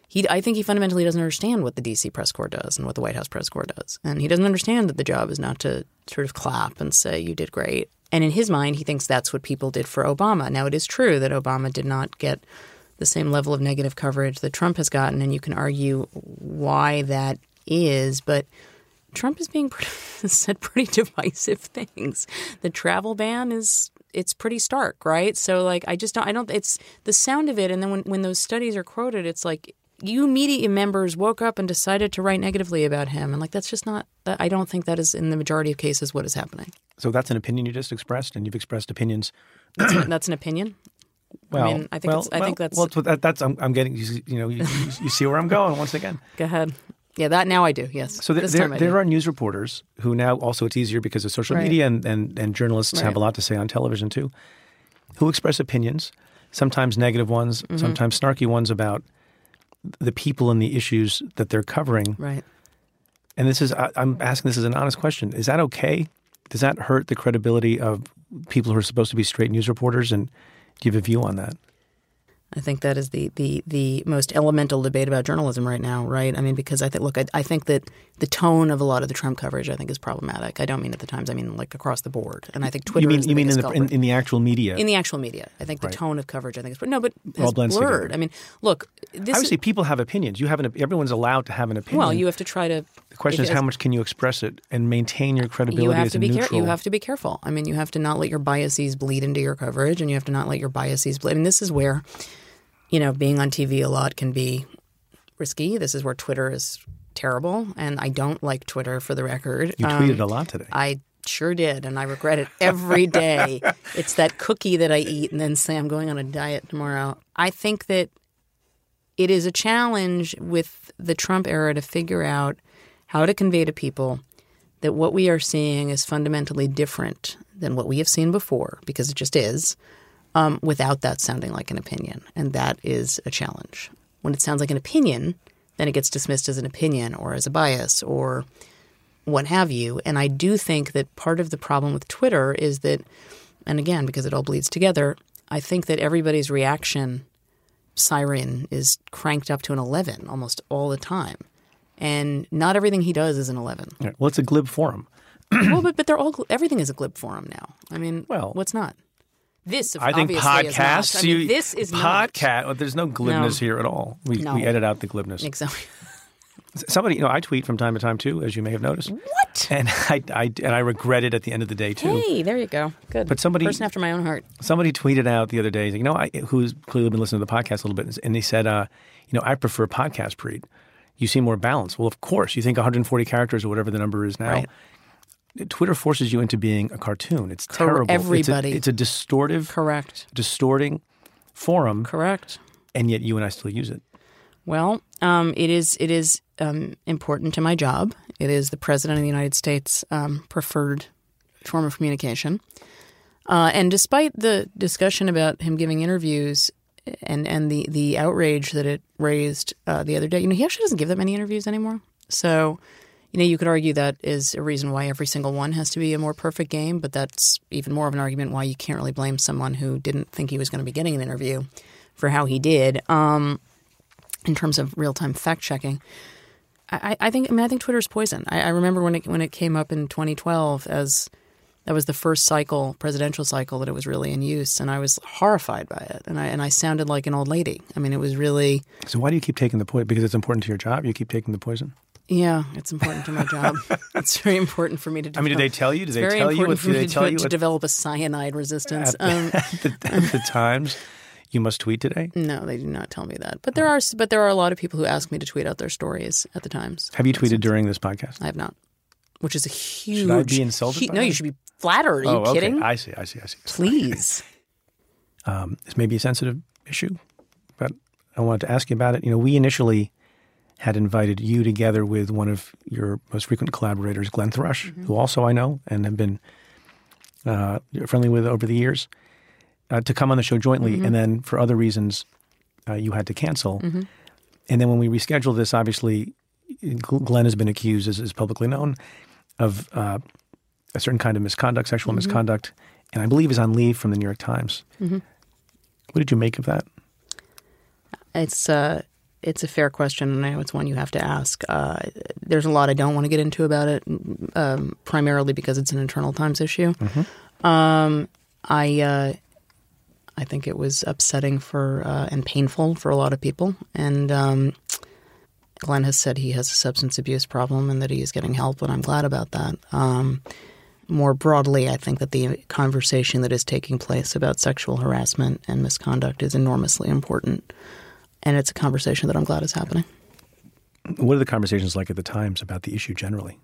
S4: he, I think he fundamentally doesn't understand what the DC press corps does and what the White House press corps does. And he doesn't understand that the job is not to sort of clap and say, you did great. And in his mind, he thinks that's what people did for Obama. Now, it is true that Obama did not get the same level of negative coverage that Trump has gotten, and you can argue why that is, but Trump is being said pretty divisive things. The travel ban is it's pretty stark, right? So like I just don't I don't it's the sound of it and then when when those studies are quoted it's like you media members woke up and decided to write negatively about him and like that's just not I don't think that is in the majority of cases what is happening.
S3: So that's an opinion you just expressed and you've expressed opinions.
S4: That's, an, that's an opinion.
S3: Well,
S4: I mean, I think
S3: well,
S4: it's, I
S3: well,
S4: think that's
S3: well. That, that's I'm, I'm getting. You, you know, you, you see where I'm going once again.
S4: Go ahead. Yeah, that now I do. Yes.
S3: So there, there, there are news reporters who now also it's easier because of social
S4: Right.
S3: media and, and, and journalists have a lot to say on television too, who express opinions, sometimes negative ones,
S4: Mm-hmm.
S3: sometimes snarky ones about the people and the issues that they're covering.
S4: right.
S3: And this is I, I'm asking this as an honest question: Is that okay? Does that hurt the credibility of people who are supposed to be straight news reporters? And do you have a view on that?
S4: I think that is the, the, the most elemental debate about journalism right now, right? I mean, because I think, look, I, I think that the tone of a lot of the Trump coverage, I think, is problematic. I don't mean at the Times, I mean like across the board. And I think Twitter
S3: you mean you mean in the in, in the actual media?
S4: in the actual media. I think the
S3: Right.
S4: tone of coverage, I think, is no, but has blurred.
S3: together.
S4: I mean, look, this
S3: Obviously, people have opinions. You have an everyone's allowed to have an opinion.
S4: well, you have to try to.
S3: the question is how much can you express it and maintain your credibility
S4: you have
S3: as
S4: to
S3: a
S4: be
S3: neutral.
S4: careful. You have to be careful. I mean, you have to not let your biases bleed into your coverage, and you have to not let your biases bleed. I mean, this is where, you know, being on TV a lot can be risky. This is where Twitter is terrible, and I don't like Twitter for the record.
S3: you
S4: Um,
S3: tweeted a lot today.
S4: I sure did, and I regret it every day. it's that cookie that I eat and then say I'm going on a diet tomorrow. I think that it is a challenge with the Trump era to figure out how to convey to people that what we are seeing is fundamentally different than what we have seen before, because it just is, um, without that sounding like an opinion. And that is a challenge. When it sounds like an opinion, then it gets dismissed as an opinion or as a bias or what have you. And I do think that part of the problem with Twitter is that, and again, because it all bleeds together, I think that everybody's reaction siren is cranked up to an 11 almost all the time. And not everything he does is an 11.
S3: Yeah. Well, it's a glib forum.
S4: well, but, but they're all, everything is a glib forum now. I mean,
S3: Well,
S4: what's not? This,
S3: I think
S4: not.
S3: podcasts.
S4: I mean,
S3: you,
S4: this is not.
S3: podcast. well, there's no glibness
S4: No.
S3: here at all. We
S4: No.
S3: we edit out the glibness.
S4: Exactly.
S3: Somebody, you know, I tweet from time to time too, as you may have noticed.
S4: What?
S3: And I, I and I regret it at the end of the day too.
S4: Hey, there you go. Good.
S3: But somebody-
S4: person after my own heart.
S3: Somebody tweeted out the other day, you know, I, who's clearly been listening to the podcast a little bit, and they said, uh, you know, I prefer podcast breed. You seem more balanced. Well, of course, you think 140 characters or whatever the number is now.
S4: Right.
S3: Twitter forces you into being a cartoon. It's
S4: Cor-
S3: terrible.
S4: everybody.
S3: It's a, it's a distortive,
S4: Correct.
S3: distorting forum,
S4: Correct.
S3: and yet you and I still use it.
S4: Well, um, it is it is um, important to my job. It is the president of the United States' um, preferred form of communication. Uh, and despite the discussion about him giving interviews and and the the outrage that it raised uh, the other day, you know, he actually doesn't give that many interviews anymore. So, you know, you could argue that is a reason why every single one has to be a more perfect game, but that's even more of an argument why you can't really blame someone who didn't think he was going to be getting an interview for how he did. Um, in terms of real time fact checking, I, I, think I mean I think Twitter's poison. I, I remember when it when it came up in 2012 as that was the first cycle, presidential cycle, that it was really in use, and I was horrified by it, and I and I sounded like an old lady. I mean, it was really.
S3: So why do you keep taking the poison? Because it's important to your job. You keep taking the poison.
S4: Yeah, it's important to my job. it's very important for me to. Develop.
S3: I mean, did they tell you? Did
S4: it's
S3: they
S4: very
S3: tell you?
S4: important
S3: What, did they tell
S4: to,
S3: you?
S4: to develop a cyanide resistance.
S3: at,
S4: Um,
S3: at the, at the Times, you must tweet today.
S4: no, they do not tell me that. But there are, but there are a lot of people who ask me to tweet out their stories at the Times.
S3: Have you tweeted during this podcast?
S4: I have not, which is a huge.
S3: Should I be insulted by
S4: no,
S3: that?
S4: you should be flattered. Are you
S3: oh, okay.
S4: kidding?
S3: I see. I see. I see.
S4: Please.
S3: Um, this may be a sensitive issue, but I wanted to ask you about it. You know, we initially had invited you together with one of your most frequent collaborators, Glenn Thrush, who also I know and have been uh, friendly with over the years, uh, to come on the show jointly. And then for other reasons, uh, you had to cancel. And then when we rescheduled this, obviously, Glenn has been accused, as is publicly known, of uh, a certain kind of misconduct, sexual misconduct, and I believe is on leave from the New York Times. What did you make of that?
S4: It's uh, it's a fair question, and I know it's one you have to ask. Uh, there's a lot I don't want to get into about it, um, primarily because it's an internal Times issue. Um, I uh, I think it was upsetting for uh, and painful for a lot of people, and um, Glenn has said he has a substance abuse problem and that he is getting help, and I'm glad about that. Um, more broadly, I think that the conversation that is taking place about sexual harassment and misconduct is enormously important. And it's a conversation that I'm glad is happening.
S3: What are the conversations like at the Times about the issue generally?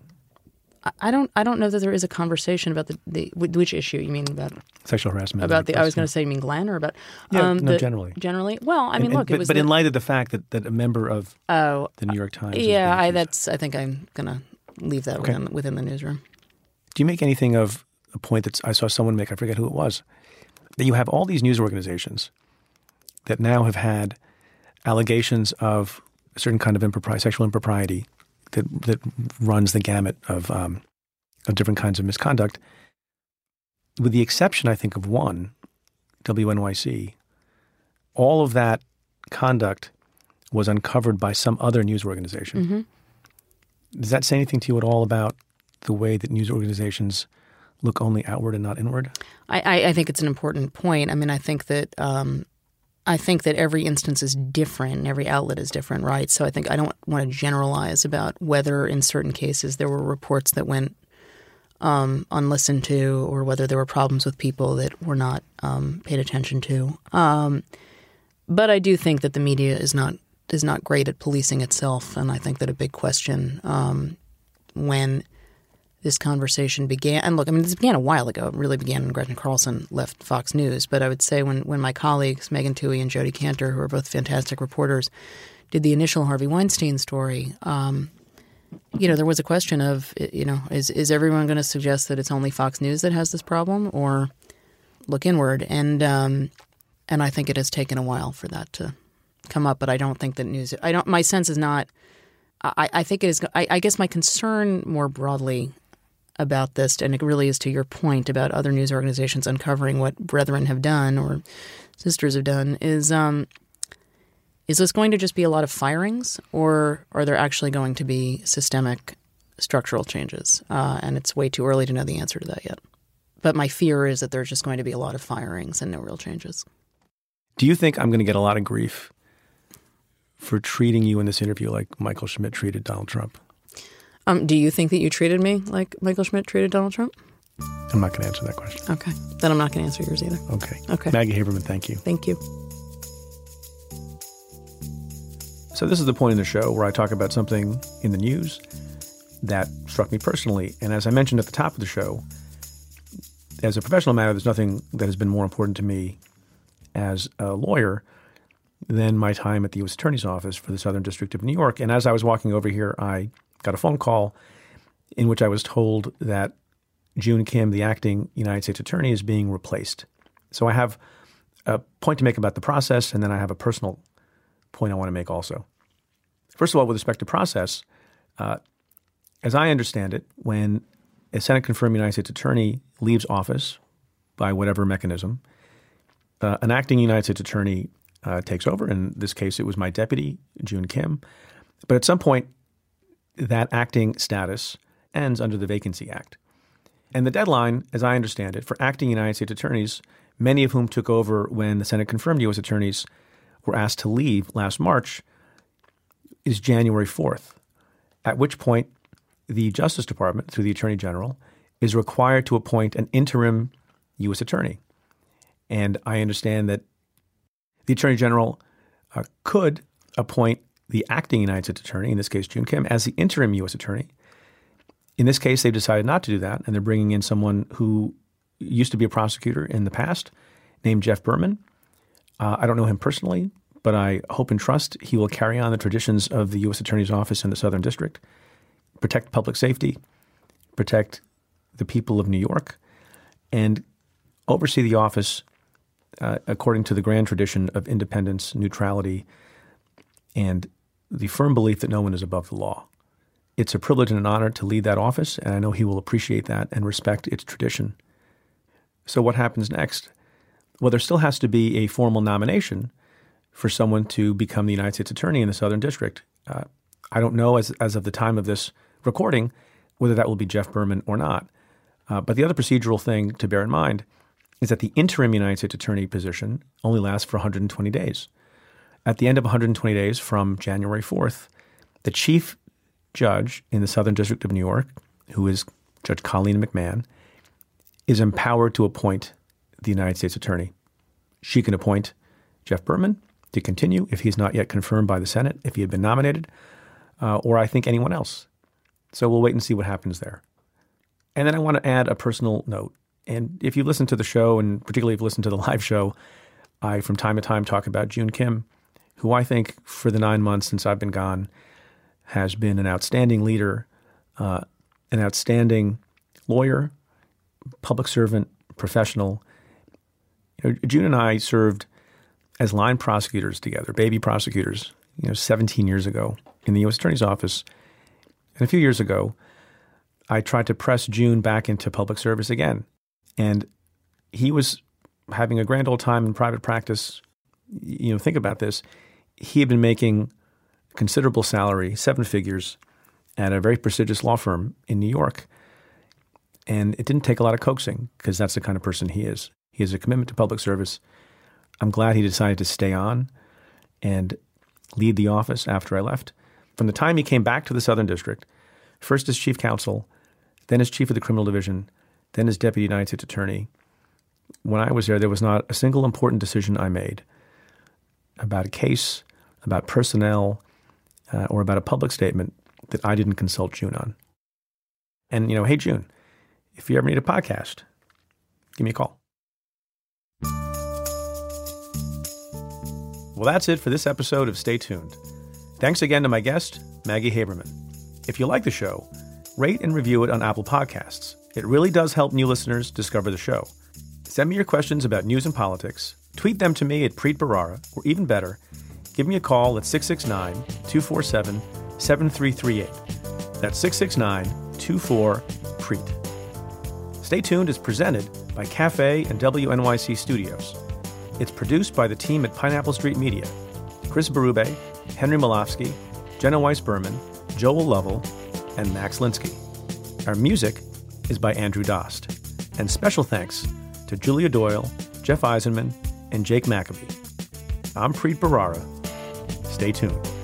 S4: I- don't. I don't know that there is a conversation about the, the which issue you mean about
S3: Sexual harassment.
S4: about the. I was going to say you mean Glenn or about
S3: Yeah, um, no,
S4: the-
S3: generally.
S4: Generally, well, I mean,
S3: And- and-
S4: look,
S3: but,
S4: it was.
S3: but in light of the fact that, that a member of
S4: oh,
S3: the New York Times.
S4: yeah, I, that's. I think I'm going to leave that
S3: Okay.
S4: within within the newsroom.
S3: Do you make anything of a point that I saw someone make? I forget who it was. That you have all these news organizations that now have had allegations of a certain kind of impropriety, sexual impropriety that that runs the gamut of um, of different kinds of misconduct, with the exception, I think, of one, WNYC. All of that conduct was uncovered by some other news organization. Does that say anything to you at all about the way that news organizations look only outward and not inward?
S4: I, I, I think it's an important point. I mean, I think that um, I think that every instance is different, and every outlet is different, right? So I think I don't want to generalize about whether in certain cases there were reports that went um, unlistened to, or whether there were problems with people that were not um, paid attention to. Um, but I do think that the media is not is not great at policing itself, and I think that a big question um, when this conversation began. And look, I mean, this began a while ago. It really began when Gretchen Carlson left Fox News. But I would say when, when my colleagues, Megan Twohey and Jodi Kantor, who are both fantastic reporters, did the initial Harvey Weinstein story, um, you know, there was a question of, you know, is, is everyone going to suggest that it's only Fox News that has this problem or look inward? And, um, and I think it has taken a while for that to come up. But I don't think that news, I don't, my sense is not, I, I think it is, I, I guess my concern more broadly about this, and it really is to your point about other news organizations uncovering what brethren have done or sisters have done, is um, is this going to just be a lot of firings, or are there actually going to be systemic structural changes? Uh, and it's way too early to know the answer to that yet. But my fear is that there's just going to be a lot of firings and no real changes.
S3: Do you think I'm going to get a lot of grief for treating you in this interview like Michael Schmidt treated Donald Trump?
S4: Um, do you think that you treated me like Michael Schmidt treated Donald Trump?
S3: I'm not going to answer that question.
S4: Okay, then I'm not going to answer yours either.
S3: Okay.
S4: Okay.
S3: Maggie Haberman, thank you.
S4: Thank you.
S3: So, this is the point in the show where I talk about something in the news that struck me personally. And as I mentioned at the top of the show, as a professional matter, there's nothing that has been more important to me as a lawyer than my time at the U.S. Attorney's Office for the Southern District of New York. And as I was walking over here, I got a phone call in which I was told that Joon Kim, the acting United States Attorney, is being replaced. So I have a point to make about the process, and then I have a personal point I want to make also. First of all, with respect to process, uh, as I understand it, when a Senate confirmed United States attorney leaves office by whatever mechanism, uh, an acting United States attorney uh, takes over. In this case, it was my deputy, Joon Kim. But at some point, that acting status ends under the Vacancy Act. And the deadline, as I understand it, for acting United States attorneys, many of whom took over when the Senate confirmed U.S. attorneys were asked to leave last March, is January 4th, at which point the Justice Department, through the Attorney General, is required to appoint an interim U.S. attorney. And I understand that the Attorney General uh, could appoint the acting United States Attorney, in this case Joon Kim, as the interim U.S. Attorney. In this case, they've decided not to do that, and they're bringing in someone who used to be a prosecutor in the past, named Jeff Berman. Uh, I don't know him personally, but I hope and trust he will carry on the traditions of the U.S. Attorney's Office in the Southern District, protect public safety, protect the people of New York, and oversee the office uh, according to the grand tradition of independence, neutrality, and the firm belief that no one is above the law. It's a privilege and an honor to lead that office, and I know he will appreciate that and respect its tradition. So, what happens next? Well, there still has to be a formal nomination for someone to become the United States Attorney in the Southern District. Uh, I don't know, as, as of the time of this recording, whether that will be Jeff Berman or not. Uh, but the other procedural thing to bear in mind is that the interim United States Attorney position only lasts for 120 days. At the end of 120 days from January 4th, the chief judge in the Southern District of New York, who is Judge Colleen McMahon, is empowered to appoint the United States Attorney. She can appoint Jeff Berman to continue if he's not yet confirmed by the Senate, if he had been nominated, uh, or I think anyone else. So we'll wait and see what happens there. And then I want to add a personal note. And if you listen to the show, and particularly if you listen to the live show, I from time to time talk about Joon Kim, who I think for the nine months since I've been gone has been an outstanding leader, uh, an outstanding lawyer, public servant, professional. You know, Joon and I served as line prosecutors together, baby prosecutors, you know, 17 years ago in the U.S. Attorney's Office. And a few years ago, I tried to press Joon back into public service again. And he was having a grand old time in private practice. You know, think about this. He had been making considerable salary, seven figures, at a very prestigious law firm in New York. And it didn't take a lot of coaxing because that's the kind of person he is. He has a commitment to public service. I'm glad he decided to stay on and lead the office after I left. From the time he came back to the Southern District, first as chief counsel, then as chief of the criminal division, then as deputy United States attorney, when I was there, there was not a single important decision I made about a case, about personnel, uh, or about a public statement that I didn't consult Joon on. And, you know, hey, Joon, if you ever need a podcast, give me a call. Well, that's it for this episode of Stay Tuned. Thanks again to my guest, Maggie Haberman. If you like the show, rate and review it on Apple Podcasts. It really does help new listeners discover the show. Send me your questions about news and politics, tweet them to me at Preet Bharara, or even better, give me a call at 669 247 7338. That's 669 24 Preet. Stay Tuned is presented by Cafe and WNYC Studios. It's produced by the team at Pineapple Street Media Chris Berube, Henry Molofsky, Jenna Weiss Berman, Joel Lovell, and Max Linsky. Our music is by Andrew Dost. And special thanks to Julia Doyle, Jeff Eisenman, and Jake Maccabee. I'm Preet Bharara. Stay tuned.